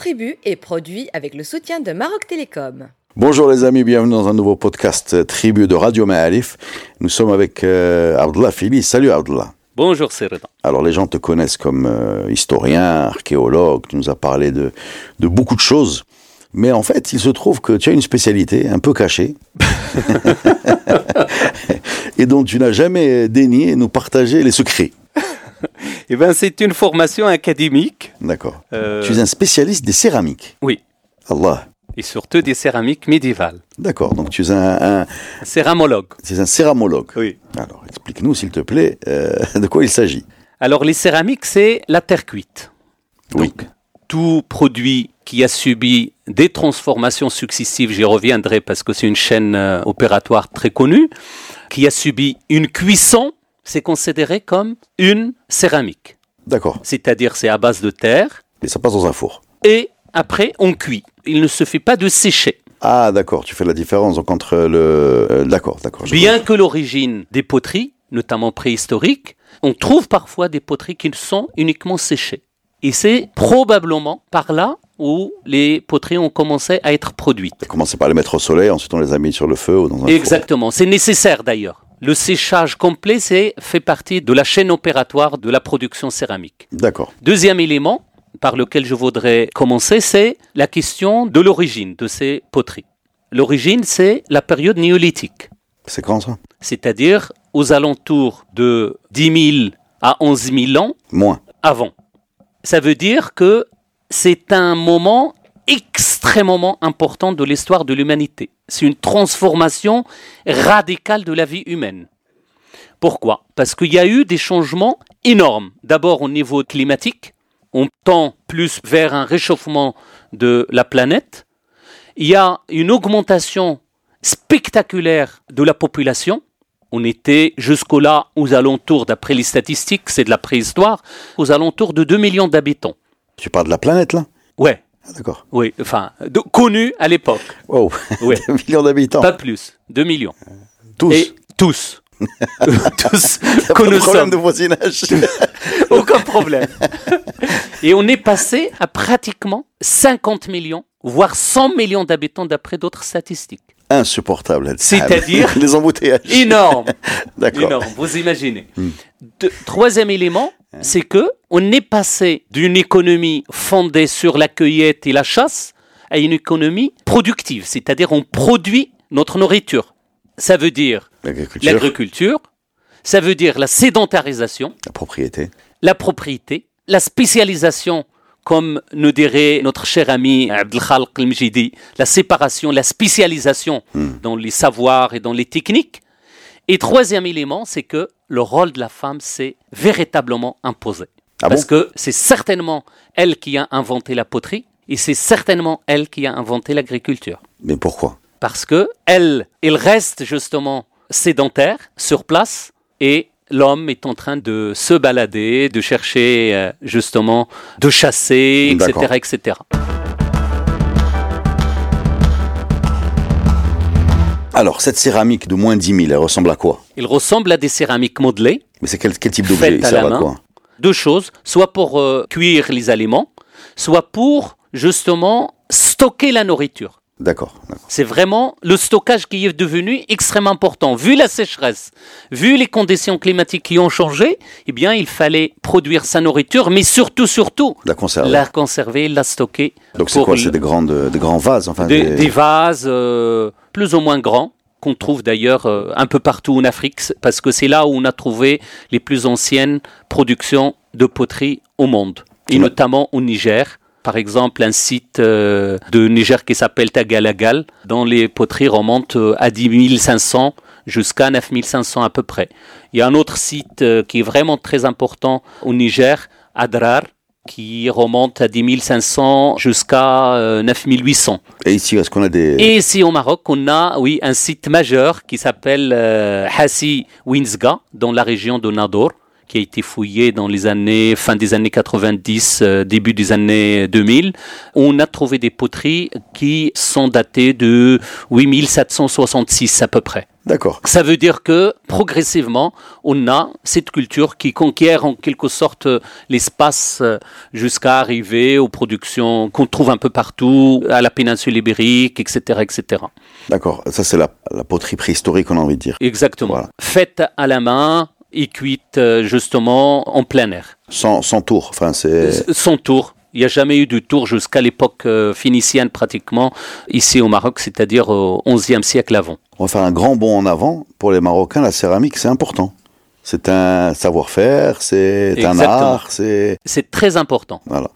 Tribu est produit avec le soutien de Maroc Télécom. Bonjour les amis, bienvenue dans un nouveau podcast Tribu de Radio Ma'alif. Nous sommes avec euh, Abdullah Fili. Salut Abdullah. Bonjour Serena. Alors les gens te connaissent comme euh, historien, archéologue, tu nous as parlé de, de beaucoup de choses. Mais en fait, il se trouve que tu as une spécialité un peu cachée et dont tu n'as jamais daigné nous partager les secrets. Eh bien, c'est une formation académique. D'accord. Euh, Tu es un spécialiste des céramiques. Oui, Allah. et surtout des céramiques médiévales. D'accord. Donc tu es un, un, Céramologue. tu es un céramologue. Oui. Alors explique-nous s'il te plaît euh, de quoi il s'agit. Alors, les céramiques, c'est la terre cuite. Oui. Donc, tout produit qui a subi des transformations successives, j'y reviendrai parce que c'est une chaîne euh, opératoire très connue, qui a subi une cuisson, c'est considéré comme une céramique. D'accord. C'est-à-dire, c'est à base de terre Et ça passe dans un four. et après, on cuit. Il ne se fait pas de sécher. Ah d'accord. Tu fais la différence donc entre le. euh, d'accord, d'accord. Bien que l'origine des poteries, notamment préhistoriques, on trouve parfois des poteries qui sont uniquement séchées. Et c'est probablement par là où les poteries ont commencé à être produites. On a commencé par les mettre au soleil, ensuite on les a mis sur le feu ou dans un. Exactement, c'est nécessaire d'ailleurs. Le séchage complet, c'est fait partie de la chaîne opératoire de la production céramique. D'accord. Deuxième élément par lequel je voudrais commencer, c'est la question de l'origine de ces poteries. L'origine, c'est la période néolithique. C'est quand ça? C'est-à-dire aux alentours de 10 000 à 11 000 ans Moins. avant. Ça veut dire que c'est un moment extrêmement important de l'histoire de l'humanité. C'est une transformation radicale de la vie humaine. Pourquoi? Parce qu'il y a eu des changements énormes. D'abord au niveau climatique, on tend plus vers un réchauffement de la planète. Il y a une augmentation spectaculaire de la population. On était jusqu'au-là aux alentours, d'après les statistiques, c'est de la préhistoire, aux alentours de 2 millions d'habitants. Tu parles de la planète là? Ouais, Ah, D'accord. oui, enfin, de- connu à l'époque, Wow. Ouais. Des millions d'habitants. pas plus, 2 millions. Tous. Et tous. tous Pas que problème de voisinage. Aucun problème. Et on est passé à pratiquement 50 millions, voire 100 millions d'habitants d'après d'autres statistiques. Insupportable. C'est-à-dire Les embouteillages. Énorme. D'accord. Énorme, vous imaginez. De- troisième élément, c'est que on est passé d'une économie fondée sur la cueillette et la chasse à une économie productive, c'est-à-dire on produit notre nourriture. Ça veut dire L'agriculture. l'agriculture, ça veut dire la sédentarisation, La propriété. la propriété, la spécialisation, comme nous dirait notre cher ami Abdelkhalq El-Mjidi, la séparation, la spécialisation dans les savoirs et dans les techniques. Et troisième élément, c'est que le rôle de la femme s'est véritablement imposé. Ah Parce bon? que c'est certainement elle qui a inventé la poterie et c'est certainement elle qui a inventé l'agriculture Mais pourquoi? Parce que elle, il reste justement sédentaire sur place et l'homme est en train de se balader, de chercher euh, justement, de chasser, etc., etc. Alors, cette céramique de moins 10 000, elle ressemble à quoi? Il ressemble à des céramiques modelées, Mais c'est quel, quel type d'objet Il sert à quoi? Deux choses, soit pour euh, cuire les aliments, soit pour justement stocker la nourriture. D'accord. C'est vraiment le stockage qui est devenu extrêmement important. Vu la sécheresse, vu les conditions climatiques qui ont changé, eh bien, il fallait produire sa nourriture, mais surtout, surtout, La conserve. la conserver, la stocker. Donc c'est quoi? C'est des, grandes, des grands vases enfin, des, des vases euh, plus ou moins grands qu'on trouve d'ailleurs euh, un peu partout en Afrique, parce que c'est là où on a trouvé les plus anciennes productions de poterie au monde, et notamment au Niger. Par exemple, un site euh, de Niger qui s'appelle Tagalagal, dont les poteries remontent euh, à 10 500 jusqu'à 9 500 à peu près. Il y a un autre site euh, qui est vraiment très important au Niger, Adrar, qui remonte à 10 500 jusqu'à euh, 9 800. Et ici, est-ce qu'on a des... Et ici au Maroc, on a oui un site majeur qui s'appelle euh, Hassi Winsga dans la région de Nador, qui a été fouillé dans les années, fin des années 90, euh, début des années 2000. On a trouvé des poteries qui sont datées de 8766 à peu près. D'accord. Ça veut dire que progressivement, on a cette culture qui conquiert en quelque sorte l'espace euh, jusqu'à arriver aux productions qu'on trouve un peu partout, à la péninsule ibérique, etc. etc. D'accord. Ça, c'est la, la poterie préhistorique, on a envie de dire. Exactement. Voilà. Faite à la main et cuite euh, justement en plein air. Sans, sans tour. Enfin, c'est. Son tour. Il n'y a jamais eu de tour jusqu'à l'époque euh, phénicienne pratiquement ici au Maroc, c'est-à-dire au XIe siècle avant. On va faire un grand bond en avant. Pour les Marocains, la céramique, c'est important. C'est un savoir-faire, c'est un art, c'est. C'est très important. Voilà.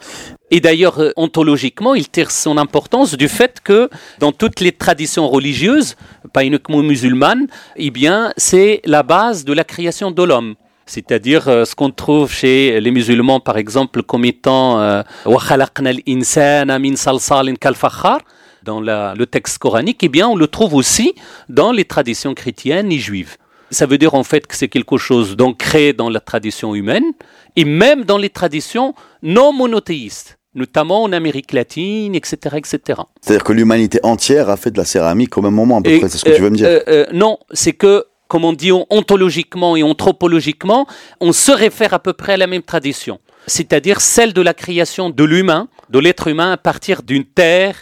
Et d'ailleurs, euh, ontologiquement, il tire son importance du fait que dans toutes les traditions religieuses, pas uniquement musulmanes, eh bien, c'est la base de la création de l'homme. C'est-à-dire euh, ce qu'on trouve chez les musulmans, par exemple, comme étant euh, dans la- le texte coranique, eh bien, on le trouve aussi dans les traditions chrétiennes et juives. Ça veut dire en fait que c'est quelque chose d'ancré dans la tradition humaine et même dans les traditions non monothéistes, notamment en Amérique latine, etc. etc. C'est-à-dire que l'humanité entière a fait de la céramique au même moment, à peu près. C'est ce que euh, tu veux me dire. euh, euh, Non, c'est que, comme on dit ontologiquement et anthropologiquement, on se réfère à peu près à la même tradition, c'est-à-dire celle de la création de l'humain, de l'être humain à partir d'une terre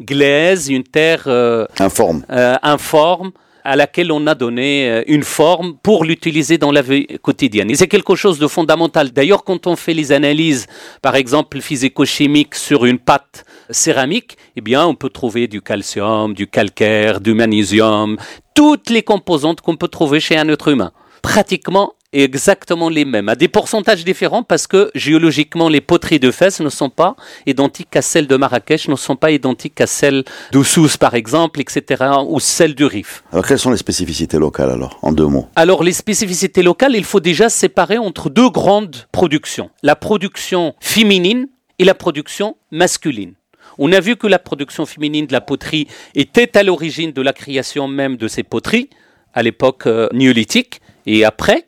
glaise, une terre euh, Informe. euh, informe à laquelle on a donné euh, une forme pour l'utiliser dans la vie quotidienne. Et c'est quelque chose de fondamental. D'ailleurs, quand on fait les analyses, par exemple physico-chimiques sur une pâte céramique, eh bien, on peut trouver du calcium, du calcaire, du magnésium, toutes les composantes qu'on peut trouver chez un être humain. Pratiquement exactement les mêmes, à des pourcentages différents parce que géologiquement les poteries de Fès ne sont pas identiques à celles de Marrakech, ne sont pas identiques à celles d'Oussous par exemple, etc., ou celles du Rif. Alors, quelles sont les spécificités locales, alors, en deux mots? Alors les spécificités locales, il faut déjà séparer entre deux grandes productions, la production féminine et la production masculine. On a vu que la production féminine de la poterie était à l'origine de la création même de ces poteries, à l'époque euh, néolithique et après.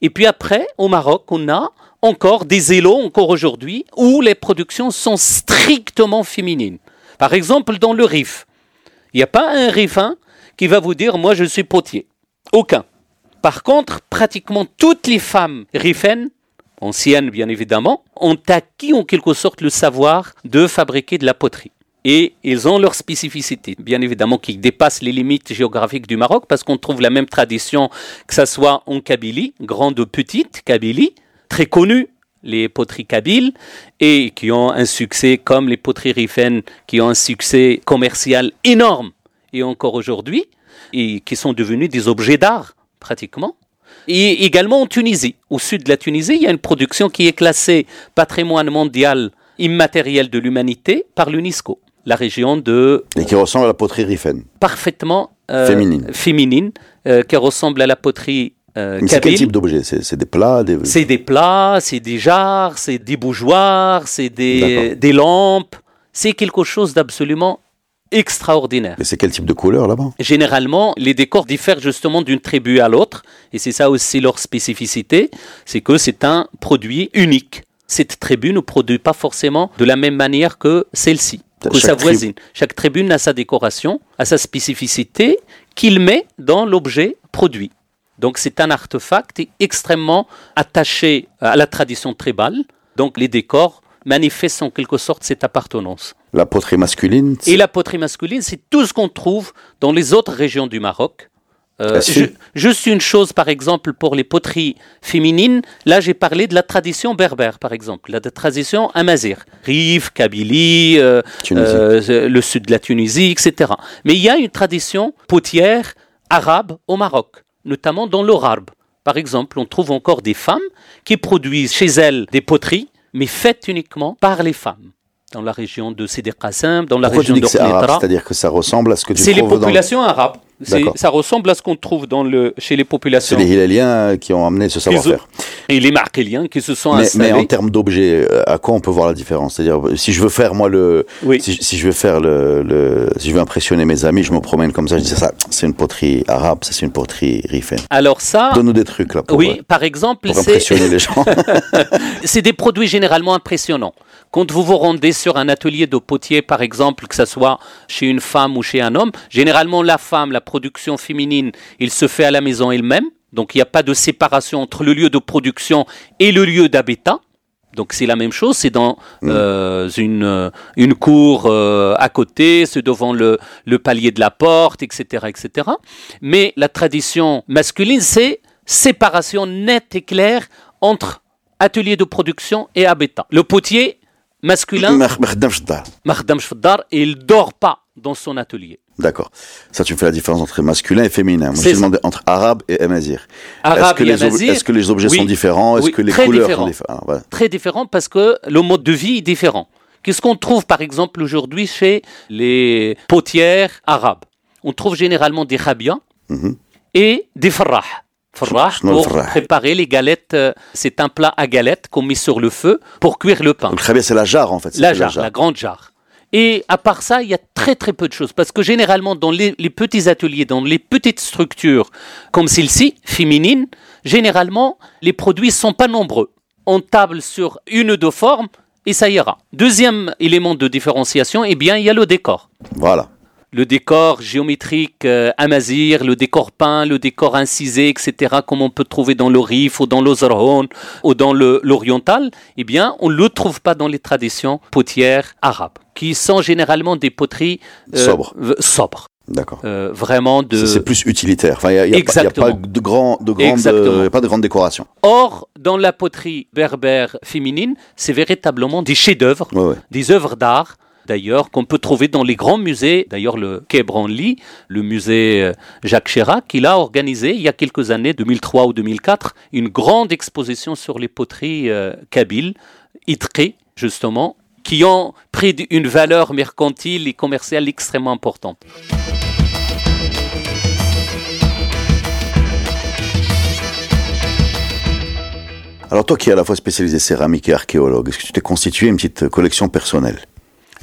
Et puis après, au Maroc, on a encore des élos, encore aujourd'hui, où les productions sont strictement féminines. Par exemple, dans le Rif, il n'y a pas un Rifin qui va vous dire Moi, je suis potier. Aucun. Par contre, pratiquement toutes les femmes rifaines, anciennes bien évidemment, ont acquis en quelque sorte le savoir de fabriquer de la poterie. Et ils ont leur spécificité, bien évidemment, qui dépasse les limites géographiques du Maroc, parce qu'on trouve la même tradition, que ce soit en Kabylie, grande ou petite Kabylie, très connue, les poteries kabyles, et qui ont un succès comme les poteries rifaines, qui ont un succès commercial énorme, et encore aujourd'hui, et qui sont devenus des objets d'art, pratiquement. Et également en Tunisie. Au sud de la Tunisie, il y a une production qui est classée patrimoine mondial immatériel de l'humanité par l'UNESCO. La région de Et qui ressemble à la poterie Riffen. parfaitement euh, Féminine. féminine, euh, qui ressemble à la poterie euh, Mais c'est quel type d'objet? C'est des plats des... C'est des plats, c'est des jarres, c'est des bougeoirs, c'est des, des lampes. C'est quelque chose d'absolument extraordinaire. Mais c'est quel type de couleur là-bas? Généralement, les décors diffèrent justement d'une tribu à l'autre, et c'est ça aussi leur spécificité, c'est que c'est un produit unique. Cette tribu ne produit pas forcément de la même manière que celle-ci, que sa voisine. Chaque tribu a sa décoration, a sa spécificité qu'il met dans l'objet produit. Donc c'est un artefact extrêmement attaché à la tradition tribale. Donc les décors manifestent en quelque sorte cette appartenance. La poterie masculine Et la poterie masculine, c'est tout ce qu'on trouve dans les autres régions du Maroc. Euh, que- juste une chose, par exemple, pour les poteries féminines, là j'ai parlé de la tradition berbère, par exemple, la tradition amazigh, Rif, Kabylie, euh, euh, le sud de la Tunisie, etc. Mais il y a une tradition potière arabe au Maroc, notamment dans l'Orarbe. Par exemple, on trouve encore des femmes qui produisent chez elles des poteries, mais faites uniquement par les femmes. Dans la région de Sidi Qassem, dans la Pourquoi région de. C'est-à-dire que ça ressemble à ce que tu C'est les dans... populations arabes. Ça ressemble à ce qu'on trouve dans le, chez les C'est populations. les Hiléliens qui ont amené ce savoir-faire. Et les Markéliens qui se sont Mais, installés. mais en termes d'objets, euh, à quoi on peut voir la différence? C'est-à-dire, si je veux faire moi le, Oui. si, si je veux faire le, le- si je veux impressionner mes amis, je me promène comme ça, je dis ça, c'est une poterie arabe, ça c'est une poterie rifaine. Alors ça, Donne-nous des trucs là pour, oui, euh, par exemple, pour c'est impressionner les gens. c'est des produits généralement impressionnants. Quand vous vous rendez sur un atelier de potier, par exemple, que ce soit chez une femme ou chez un homme, généralement la femme, la production féminine, il se fait à la maison elle-même. Donc il n'y a pas de séparation entre le lieu de production et le lieu d'habitat. Donc c'est la même chose, c'est dans euh, une, euh, une cour euh, à côté, c'est devant le, le palier de la porte, etc., etc. Mais la tradition masculine, c'est séparation nette et claire entre atelier de production et habitat. Le potier masculin. Et il dort pas dans son atelier. D'accord. Ça, tu me fais la différence entre masculin et féminin. Moi, je demandé entre arabe et amazir. Est-ce que, les que les objets sont différents? Est-ce que les couleurs sont différentes. Ah, très différents parce que le mode de vie est différent. Qu'est-ce qu'on trouve, par exemple, aujourd'hui chez les potières arabes? On trouve généralement des khabias mhm. et des farrahs. Farrah pour préparer les galettes. euh, C'est un plat à galettes qu'on met sur le feu pour cuire le pain. Le khabia, c'est la jarre en fait. c'est La la jarre, la grande jarre. Et à part ça, il y a très très peu de choses. Parce que généralement, dans les, les petits ateliers, dans les petites structures comme celle-ci, féminines, généralement, les produits sont pas nombreux. On table sur une ou deux formes et ça ira. Deuxième élément de différenciation, eh bien, il y a le décor. Voilà. Le décor géométrique euh, amazir, le décor peint, le décor incisé, etc., comme on peut trouver dans le Rif ou dans l'Ozarhon ou dans l'oriental, eh bien, on ne le trouve pas dans les traditions potières arabes, qui sont généralement des poteries euh, Sobres. D'accord. euh, vraiment de. C'est- plus utilitaire. Enfin, il n'y a, pas- a de, grand, de grande, euh, pas de grande décoration. Or, dans la poterie berbère féminine, c'est véritablement des chefs-d'œuvre Ouais, ouais. des œuvres d'art, d'ailleurs, qu'on peut trouver dans les grands musées. D'ailleurs, le Quai Branly, le musée euh, Jacques Chirac, il a organisé, il y a quelques années, 2003 ou 2004, une grande exposition sur les poteries euh, kabyles, itré, justement, qui ont pris une valeur mercantile et commerciale extrêmement importante. Alors toi qui es à la fois spécialisé céramique et archéologue, est-ce que tu t'es constitué une petite collection personnelle?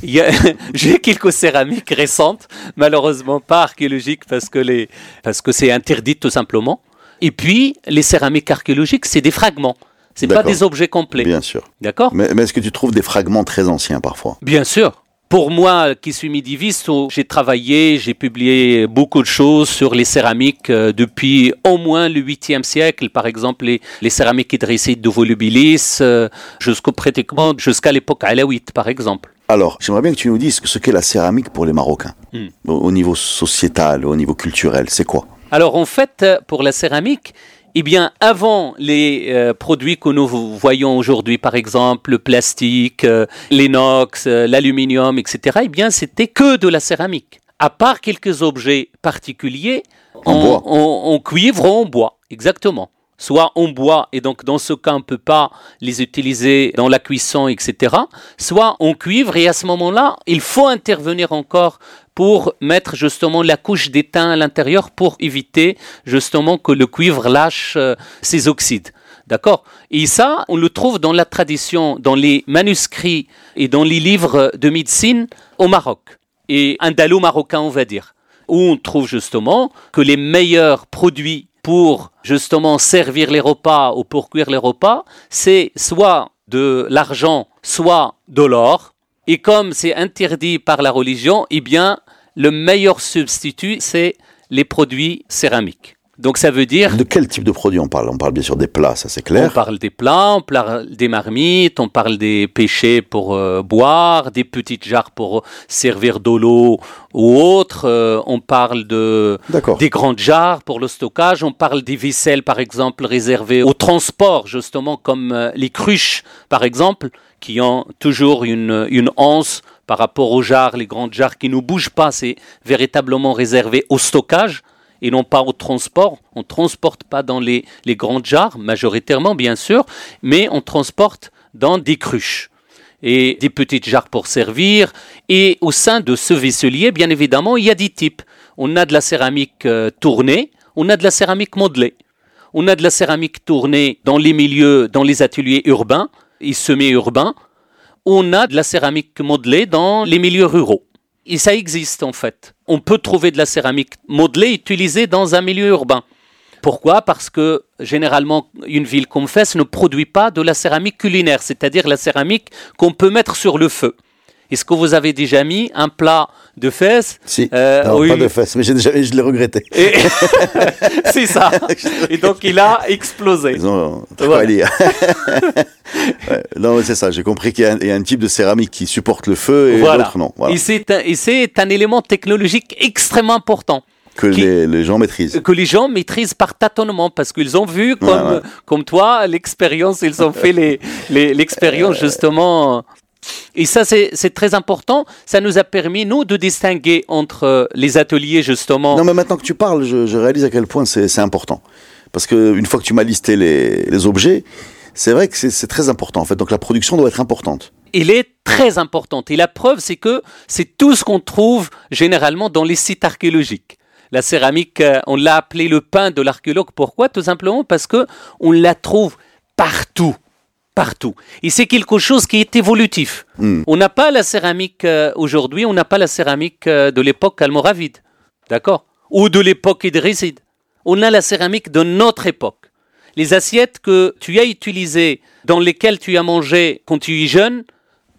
J'ai quelques céramiques récentes, malheureusement pas archéologiques parce que les parce que c'est interdit tout simplement. Et puis les céramiques archéologiques, c'est des fragments, c'est pas des objets complets, Bien sûr. d'accord? Mais, mais est-ce que tu trouves des fragments très anciens parfois? Bien sûr. Pour moi, qui suis médiviste, oh, j'ai travaillé, j'ai publié beaucoup de choses sur les céramiques euh, depuis au moins le 8e siècle. Par exemple, les, les céramiques idrissides de Volubilis, euh, jusqu'au pratiquement jusqu'à l'époque alawite, par exemple. Alors, j'aimerais bien que tu nous dises ce qu'est la céramique pour les Marocains. Hmm. Au, au niveau sociétal, au niveau culturel, c'est quoi? Alors en fait, euh, pour la céramique, eh bien, avant les euh, produits que nous voyons aujourd'hui, par exemple le plastique, euh, l'inox, euh, l'aluminium, etc., eh bien, c'était que de la céramique. À part quelques objets particuliers, En bois. en, en cuivre ou en bois, exactement. Soit en bois, et donc dans ce cas, on ne peut pas les utiliser dans la cuisson, etc. Soit en cuivre, et à ce moment-là, il faut intervenir encore pour mettre justement la couche d'étain à l'intérieur pour éviter justement que le cuivre lâche euh, ses oxydes. D'accord? Et ça, on le trouve dans la tradition, dans les manuscrits et dans les livres de médecine au Maroc. Et indalo-marocain, on va dire. Où on trouve justement que les meilleurs produits pour justement servir les repas ou pour cuire les repas, c'est soit de l'argent, soit de l'or. Et comme c'est interdit par la religion, eh bien, le meilleur substitut, c'est les produits céramiques. Donc ça veut dire De quel type de produit on parle? On parle bien sûr des plats, ça c'est on clair. parle des plats, on parle des marmites, on parle des pêchés pour euh, boire, des petites jarres pour servir de l'eau ou autre. euh, on parle de des grandes jarres pour le stockage. On parle des vaisselles, par exemple, réservées au transport, justement, comme euh, les cruches, par exemple, qui ont toujours une, une anse par rapport aux jarres, les grandes jarres qui ne bougent pas. C'est véritablement réservé au stockage et non pas au transport. On ne transporte pas dans les, les grandes jarres, majoritairement, bien sûr, mais on transporte dans des cruches et des petites jarres pour servir. Et au sein de ce vaisselier, bien évidemment, il y a des types. on a de la céramique euh, tournée, on a de la céramique modelée. On a de la céramique tournée dans les milieux, dans les ateliers urbains et semi-urbains. On a de la céramique modelée dans les milieux ruraux. Et ça existe en fait. On peut trouver de la céramique modelée utilisée dans un milieu urbain. Pourquoi? Parce que généralement, une ville comme Fès ne produit pas de la céramique culinaire, c'est-à-dire la céramique qu'on peut mettre sur le feu. Est-ce que vous avez déjà mis un plat de fesses Si, euh, non, pas de fesses, mais déjà, je l'ai regretté. c'est ça. Et donc il a explosé. Ils ont, dire. ouais. Non, c'est ça. J'ai compris qu'il y, y, a un type de céramique qui supporte le feu et voilà. l'autre non. Voilà. Et c'est un, un élément technologique extrêmement important que qui, les, les, gens maîtrisent. Que les gens maîtrisent par tâtonnement, parce qu'ils ont vu, comme, ouais, ouais. comme toi, l'expérience, ils ont fait l'expérience les, les, justement et ça, c'est très important. Ça nous a permis, nous, de distinguer entre les ateliers, justement. Non, mais maintenant que tu parles, je, je réalise à quel point c'est important. Parce qu'une fois que tu m'as listé les, les objets, c'est vrai que c'est très important, en fait. Donc la production doit être importante. Il est très importante. Et la preuve, c'est que c'est tout ce qu'on trouve généralement dans les sites archéologiques. La céramique, on l'a appelé le pain de l'archéologue. Pourquoi? Tout simplement parce que on la trouve partout partout. Et c'est quelque chose qui est évolutif. Mm. On n'a pas la céramique euh, aujourd'hui, on n'a pas la céramique euh, de l'époque almoravide, d'accord? Ou de l'époque idrisside. On a la céramique de notre époque. Les assiettes que tu as utilisées, dans lesquelles tu as mangé quand tu es jeune,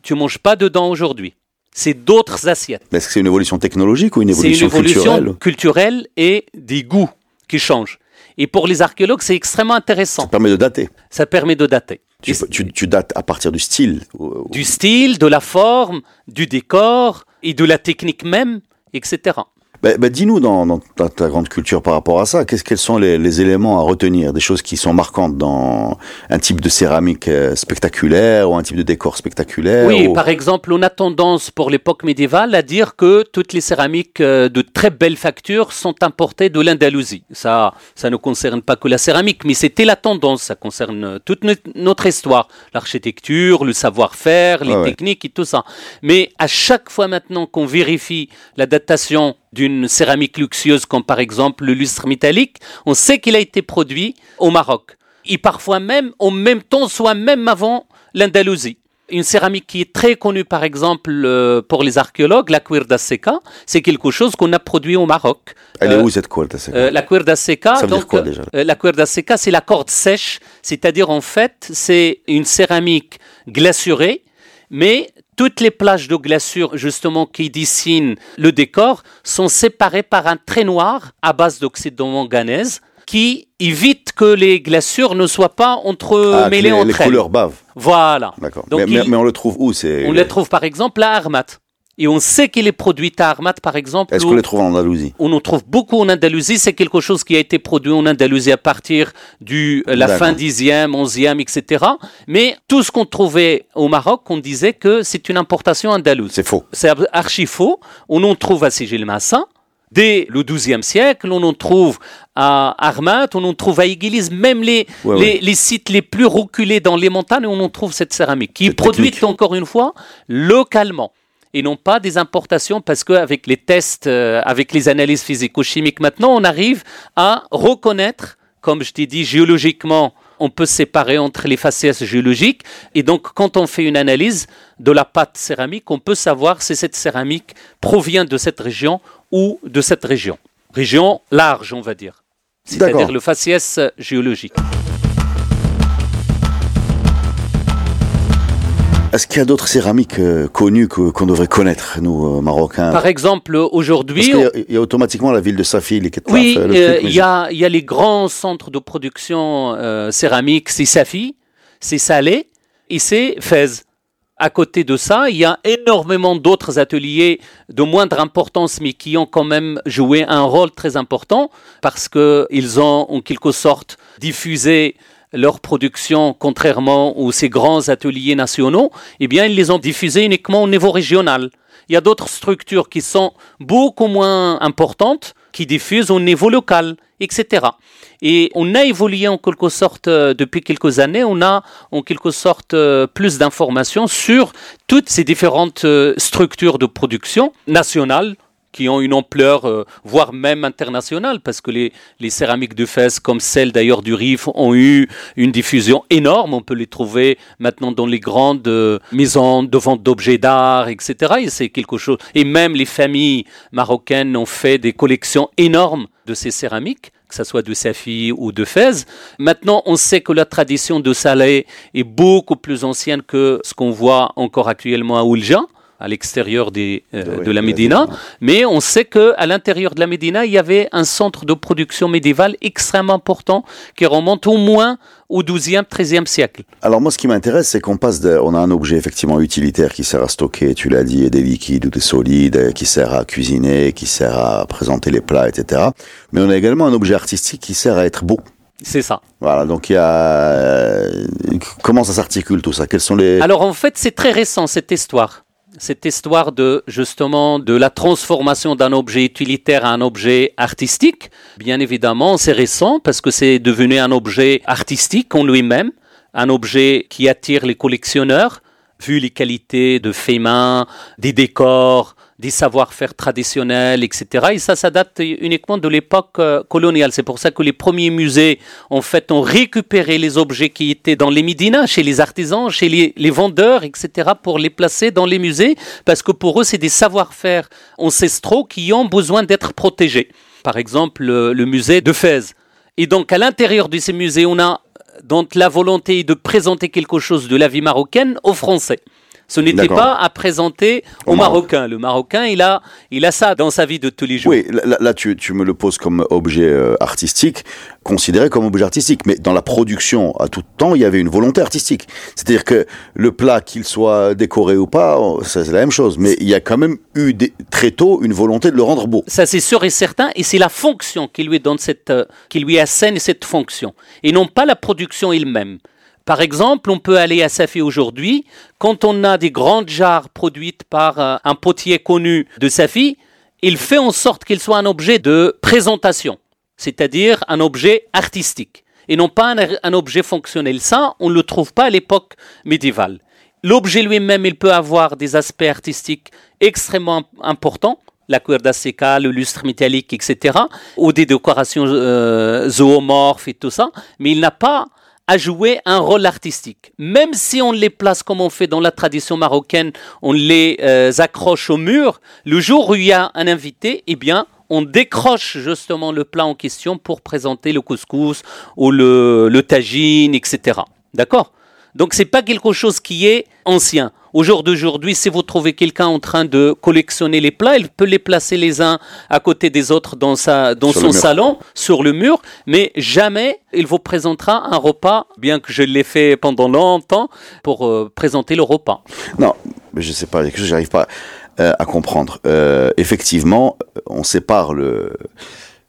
tu manges pas dedans aujourd'hui. C'est d'autres assiettes. Est-ce que c'est une évolution technologique ou une évolution, une évolution culturelle? culturelle et des goûts qui changent. Et pour les archéologues, c'est extrêmement intéressant. Ça permet de dater. Ça permet de dater. Tu, tu, tu, dates à partir du style. Du style, de la forme, du décor et de la technique même, etc. Bah, bah, Dis-nous dans, dans ta, ta, grande culture par rapport à ça, qu'est-ce quels sont les, les, éléments à retenir, des choses qui sont marquantes dans un type de céramique euh, spectaculaire ou un type de décor spectaculaire Oui, ou... par exemple, on a tendance pour l'époque médiévale à dire que toutes les céramiques euh, de très belle facture sont importées de l'Andalousie. Ça, ça ne concerne pas que la céramique, mais c'était la tendance. Ça concerne toute notre histoire, l'architecture, le savoir-faire, les Ah ouais. techniques et tout ça. Mais à chaque fois maintenant qu'on vérifie la datation d'une céramique luxueuse comme par exemple le lustre métallique, on sait qu'il a été produit au Maroc. Et parfois même, en même temps, soit même avant l'Andalousie. Une céramique qui est très connue par exemple euh, pour les archéologues, la cuerda seca, c'est quelque chose qu'on a produit au Maroc. Elle est où cette cuerda seca? euh, La cuerda seca, Ça veut dire donc, quoi, déjà? euh, la cuerda seca, c'est la corde sèche, c'est-à-dire en fait, c'est une céramique glacurée, mais toutes les plages de glaçure justement qui dessinent le décor sont séparées par un trait noir à base d'oxyde de manganèse qui évite que les glaçures ne soient pas entremêlées ah, les, entre les elles. couleurs bavent. Voilà. D'accord. Mais, mais, il- mais on le trouve où c'est On les trouve par exemple à Armat. Et on sait qu'il est produit à Armat par exemple. Est-ce qu'on les trouve en Andalousie? on en trouve beaucoup en Andalousie. C'est quelque chose qui a été produit en Andalousie à partir de la D'accord. fin 10e, 11e, etc. Mais tout ce qu'on trouvait au Maroc, on disait que c'est une importation andalouse. C'est faux. C'est archi faux. On en trouve à Sigil-Massa. Dès le XIIe siècle, on en trouve à Armat, on en trouve à Iguilis, même les, Ouais, les, ouais. les sites les plus reculés dans les montagnes, on en trouve cette céramique, qui est produite encore une fois localement et non pas des importations parce qu'avec les tests, euh, avec les analyses physico-chimiques maintenant, on arrive à reconnaître, comme je t'ai dit, géologiquement, on peut séparer entre les faciès géologiques. Et donc, quand on fait une analyse de la pâte céramique, on peut savoir si cette céramique provient de cette région ou de cette région. Région large, on va dire. C'est-à-dire le faciès géologique. Est-ce qu'il y a d'autres céramiques euh, connues qu'on devrait connaître, nous, euh, Marocains Par exemple, Parce aujourd'hui, qu'il y, a- il y a automatiquement la ville de Safi, les Kettlaf, Oui, euh, euh, il y, a, il y a les grands centres de production euh, céramique, c'est Safi, c'est Salé et c'est Fès. À côté de ça, il y a énormément d'autres ateliers de moindre importance, mais qui ont quand même joué un rôle très important parce qu'ils ont en quelque sorte diffusé leur production, contrairement aux ces grands ateliers nationaux, eh bien, ils les ont diffusés uniquement au niveau régional. Il y a d'autres structures qui sont beaucoup moins importantes, qui diffusent au niveau local, etc. Et on a évolué en quelque sorte euh, depuis quelques années, on a en quelque sorte euh, plus d'informations sur toutes ces différentes euh, structures de production nationales qui ont une ampleur, euh, voire même internationale, parce que les, les céramiques de Fès, comme celles d'ailleurs du Rif, ont eu une diffusion énorme. On peut les trouver maintenant dans les grandes euh, maisons de vente d'objets d'art, etc. Et c'est quelque chose. Et même les familles marocaines ont fait des collections énormes de ces céramiques que ce soit de Safi ou de Fès. Maintenant, on sait que la tradition de Saleh est beaucoup plus ancienne que ce qu'on voit encore actuellement à Oulja à l'extérieur des, euh, de la Médina, mais on sait que à l'intérieur de la Médina, il y avait un centre de production médiévale extrêmement important qui remonte au moins au XIIe, XIIIe siècle. Alors moi, ce qui m'intéresse, c'est qu'on passe, de, on a un objet effectivement utilitaire qui sert à stocker, tu l'as dit, des liquides ou des solides, qui sert à cuisiner, qui sert à présenter les plats, etc. Mais on a également un objet artistique qui sert à être beau. C'est ça. Voilà, donc il y a euh, comment ça s'articule tout ça? Quels sont les Alors en fait, c'est très récent cette histoire cette histoire de justement de la transformation d'un objet utilitaire à un objet artistique. Bien évidemment, c'est récent parce que c'est devenu un objet artistique en lui-même, un objet qui attire les collectionneurs, vu les qualités de fait main, des décors, des savoir-faire traditionnels, etc. Et ça, ça date uniquement de l'époque euh, coloniale. C'est pour ça que les premiers musées, en fait, ont récupéré les objets qui étaient dans les Médinas, chez les artisans, chez les, vendeurs, etc., pour les placer dans les musées, parce que pour eux, c'est des savoir-faire ancestraux qui ont besoin d'être protégés. Par exemple, le, le musée de Fès. Et donc, à l'intérieur de ces musées, on a donc la volonté de présenter quelque chose de la vie marocaine aux Français. Ce n'était pas à présenter au, Marocain. Le Marocain, il a, il a ça dans sa vie de tous les jours. Oui, là, tu, tu, me le poses comme objet euh, artistique, considéré comme objet artistique. Mais dans la production, à tout temps, il y avait une volonté artistique. C'est-à-dire que le plat, qu'il soit décoré ou pas, c'est la même chose. Mais il y a quand même eu très tôt une volonté de le rendre beau. Ça, c'est sûr et certain. Et c'est la fonction qui lui donne cette, euh, qui lui assène cette fonction. Et non pas la production elle-même. Par exemple, on peut aller à Safi aujourd'hui, quand on a des grandes jarres produites par euh, un potier connu de Safi, il fait en sorte qu'il soit un objet de présentation, c'est-à-dire un objet artistique, et non pas un, objet fonctionnel. Ça, on ne le trouve pas à l'époque médiévale. L'objet lui-même, il peut avoir des aspects artistiques extrêmement importants, la cuerda seca, le lustre métallique, etc., ou des décorations euh, zoomorphes et tout ça, mais il n'a pas à jouer un rôle artistique. Même si on les place comme on fait dans la tradition marocaine, on les euh, accroche au mur, le jour où il y a un invité, eh bien, on décroche justement le plat en question pour présenter le couscous ou le, le tagine, etc. D'accord? Donc c'est pas quelque chose qui est ancien. Au jour d'aujourd'hui, si vous trouvez quelqu'un en train de collectionner les plats, il peut les placer les uns à côté des autres dans, sa, dans son salon, sur le mur, mais jamais il vous présentera un repas, bien que je l'ai fait pendant longtemps, pour euh, présenter le repas. Non, je sais pas, je n'arrive pas euh, à comprendre. Euh, effectivement, on sépare le...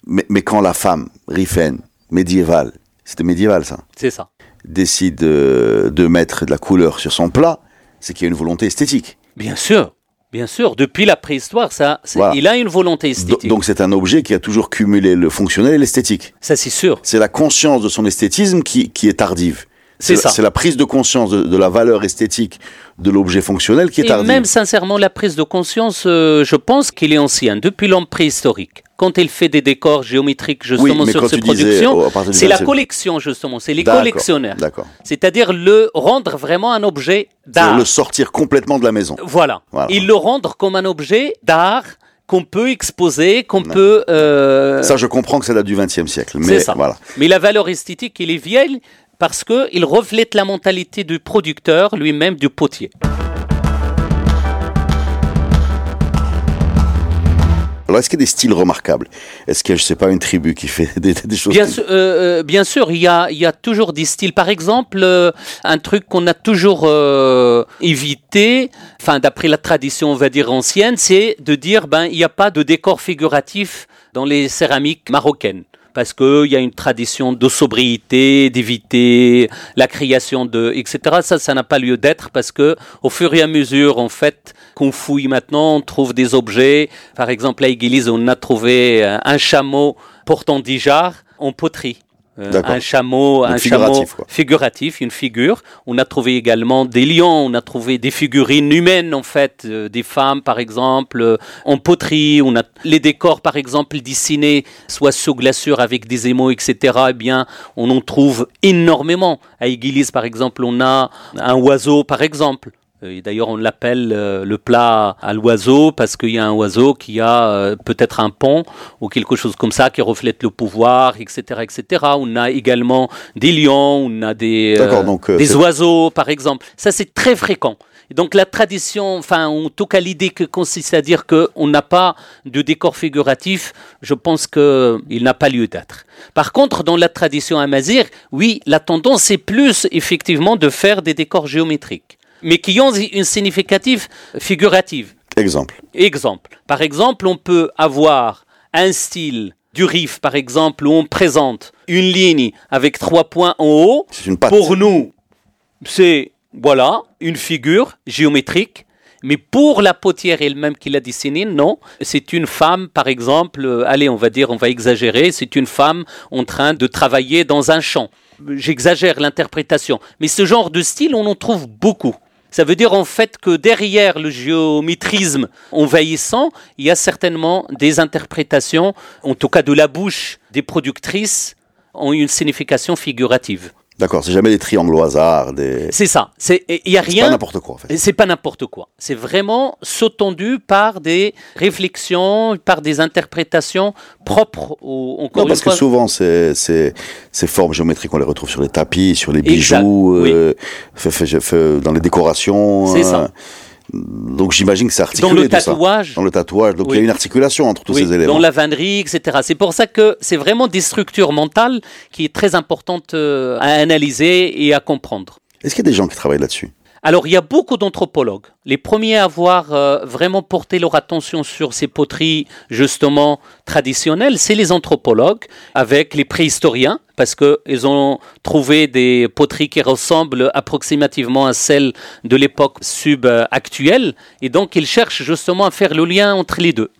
Mais, mais quand la femme, rifaine, médiévale, c'était médiéval ça C'est ça. Décide de mettre de la couleur sur son plat, c'est qu'il y a une volonté esthétique. Bien sûr. Bien sûr, depuis la préhistoire, ça, il a une volonté esthétique. Donc c'est un objet qui a toujours cumulé le fonctionnel et l'esthétique. Ça c'est sûr. C'est la conscience de son esthétisme qui, qui est tardive. C'est ça. C'est la prise de conscience de, la valeur esthétique de l'objet fonctionnel qui est tardive. Et même sincèrement, la prise de conscience, euh, je pense qu'il est ancien, depuis l'homme préhistorique quand il fait des décors géométriques justement sur ses productions, oh, c'est la collection justement, c'est les collectionneurs. C'est-à-dire le rendre vraiment un objet d'art. Le sortir complètement de la maison. Voilà. Il le rendre comme un objet d'art qu'on peut exposer, qu'on peut... Euh, ça, je comprends que ça date du XXe siècle. Mais, ça. Voilà. mais la valeur esthétique, il est vieille parce qu'il reflète la mentalité du producteur lui-même, du potier. Alors, est-ce qu'il y a des styles remarquables? Est-ce qu'il y a, je sais pas, une tribu qui fait des, choses bien, sûr, euh, euh, bien sûr, il y a, il y a toujours des styles. Par exemple, euh, un truc qu'on a toujours évité, enfin, d'après la tradition, on va dire ancienne, c'est de dire, ben, il n'y a pas de décor figuratif dans les céramiques marocaines parce qu'il y a une tradition de sobriété, d'éviter la création de, etc. Ça, ça n'a pas lieu d'être parce que au fur et à mesure, en fait, qu'on fouille maintenant, on trouve des objets. Par exemple, à l'église, on a trouvé un chameau portant dix jarres en poterie. Euh, un chameau, Donc un figuratif, chameau quoi. figuratif, une figure. On a trouvé également des lions, on a trouvé des figurines humaines en fait, euh, des femmes par exemple, euh, en poterie. On a les décors par exemple dessinés, soit sous glaçure avec des émaux, etc. Eh bien, on en trouve énormément. À Église par exemple, on a un oiseau par exemple. Euh, Et d'ailleurs, on l'appelle euh, le plat à l'oiseau parce qu'il y a un oiseau qui a euh, peut-être un pont ou quelque chose comme ça qui reflète le pouvoir, etc., etc. On a également des lions, on a des, euh, donc, euh, des oiseaux, par exemple. Ça, c'est très fréquent. Et donc la tradition, enfin en tout cas l'idée que consiste à dire qu'on n'a pas de décor figuratif, je pense qu'il n'a pas lieu d'être. Par contre, dans la tradition amazigh, oui, la tendance est plus effectivement de faire des décors géométriques, mais qui ont une significative figurative. Exemple. Exemple. Par exemple, on peut avoir un style du riff, par exemple, où on présente une ligne avec trois points en haut. C'est une. Pour nous, c'est, voilà, une figure géométrique. Mais pour la potière elle-même qui l'a dessinée, non. C'est une femme, par exemple, euh, allez, on va dire, on va exagérer, c'est une femme en train de travailler dans un champ. J'exagère l'interprétation. Mais ce genre de style, on en trouve beaucoup. Ça veut dire en fait que derrière le géométrisme envahissant, il y a certainement des interprétations, en tout cas de la bouche des productrices, ont une signification figurative. D'accord, c'est jamais des triangles au hasard, des... C'est ça. C'est- Il n'y a C'est pas rien. n'importe quoi en fait. C'est pas n'importe quoi. C'est vraiment sous-tendu par des réflexions, par des interprétations propres au, encore Non, parce que souvent, ces, ces, ces formes géométriques, on les retrouve sur les tapis, sur les bijoux, oui. euh, fait- fait- fait- dans les décorations. C'est ça. Donc j'imagine que c'est articulé Dans le tout ça. tatouage. Dans le tatouage. Donc il y a une articulation entre tous Oui, ces éléments. dans la vannerie, etc. C'est pour ça que c'est vraiment des structures mentales qui est très importante euh, à analyser et à comprendre. Est-ce qu'il y a des gens qui travaillent là-dessus? Alors, il y a beaucoup d'anthropologues. Les premiers à avoir euh, vraiment porté leur attention sur ces poteries, justement, traditionnelles, c'est les anthropologues, avec les préhistoriens, parce qu'ils ont trouvé des poteries qui ressemblent approximativement à celles de l'époque sub-actuelle, et donc ils cherchent justement à faire le lien entre les deux.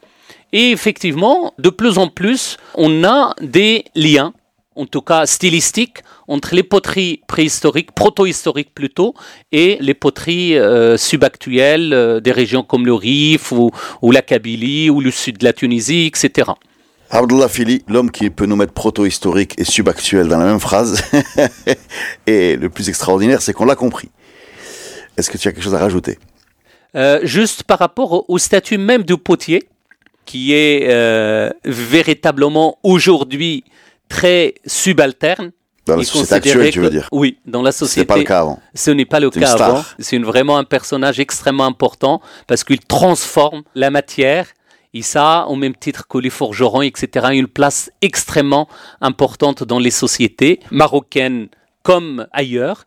Et effectivement, de plus en plus, on a des liens, en tout cas stylistiques, entre les poteries préhistoriques, proto-historiques plutôt, et les poteries euh, subactuelles euh, des régions comme le Rif ou, ou la Kabylie ou le sud de la Tunisie, etc. Abdullah Fili, l'homme qui peut nous mettre proto-historique et subactuel dans la même phrase. et le plus extraordinaire, c'est qu'on l'a compris. Est-ce que tu as quelque chose à rajouter? Euh, juste par rapport au, statut même du potier, qui est véritablement aujourd'hui très subalterne. Dans la société actuelle, tu veux dire Oui, dans la Ce société. n'est pas le cas avant. Ce n'est pas le cas star. avant. C'est vraiment un personnage extrêmement important parce qu'il transforme la matière. Et ça, au même titre que les forgerons, etc., une place extrêmement importante dans les sociétés marocaines comme ailleurs.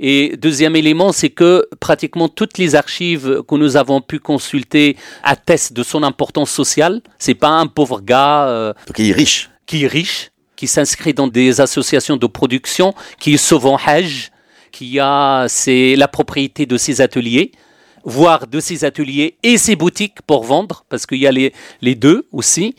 Et deuxième élément, c'est que pratiquement toutes les archives que nous avons pu consulter attestent de son importance sociale. C'est pas un pauvre gars euh, Donc il est riche. qui est riche, qui s'inscrit dans des associations de production, qui est souvent Hajj, qui a la propriété de ses ateliers, voire de ses ateliers et ses boutiques pour vendre, parce qu'il y a les, les deux aussi.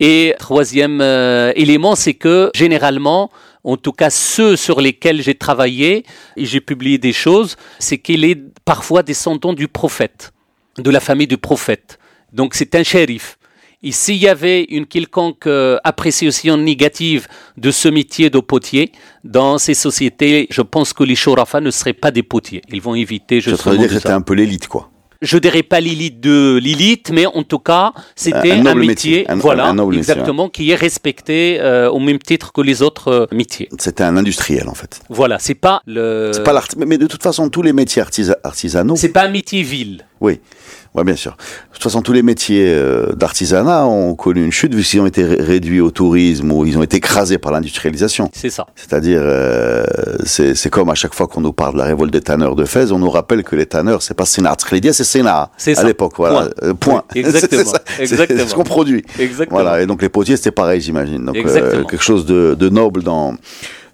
Et troisième euh, élément, c'est que généralement, en tout cas ceux sur lesquels j'ai travaillé et j'ai publié des choses, c'est qu'il est parfois descendant du prophète, de la famille du prophète. Donc c'est un shérif. Et s'il y avait une quelconque euh, appréciation négative de ce métier de potier dans ces sociétés, je pense que les Shorafa ne seraient pas des potiers. Ils vont éviter justement de dire de que c'était ça. un peu l'élite, quoi. Je dirais pas l'élite de l'élite, mais en tout cas, c'était Un un, métier, métier. Un- voilà, un noble métier, exactement, qui est respecté euh, au même titre que les autres euh, métiers. C'était un industriel, en fait. Voilà, c'est pas le, C'est pas l'art... Mais mais de toute façon, tous les métiers artisa- artisanaux... c'est pas un métier ville. Oui, ouais, bien sûr. De toute façon, tous les métiers euh, d'artisanat ont connu une chute vu qu'ils ont été ré- réduits au tourisme ou ils ont été écrasés par l'industrialisation. C'est ça. C'est-à-dire, euh, c'est comme à chaque fois qu'on nous parle de la révolte des tanneurs de Fès, on nous rappelle que les tanneurs, c'est pas Sénat Khalidia, c'est Sénat. C'est À l'époque, voilà. Point. Euh, point. Oui, exactement. C'est ce qu'on produit. Exactement. Voilà. Et donc les potiers, c'était pareil, j'imagine. Donc euh, quelque chose de, de noble dans.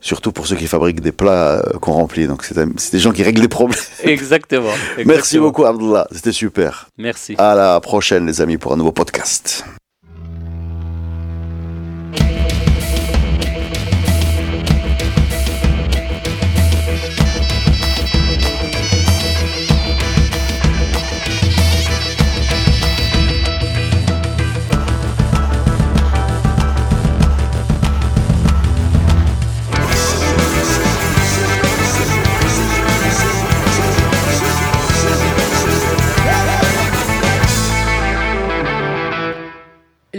Surtout pour ceux qui fabriquent des plats euh, qu'on remplit. Donc c'est des gens qui règlent des problèmes. Exactement. Merci beaucoup, Abdullah. C'était super. Merci. À la prochaine, les amis, pour un nouveau podcast.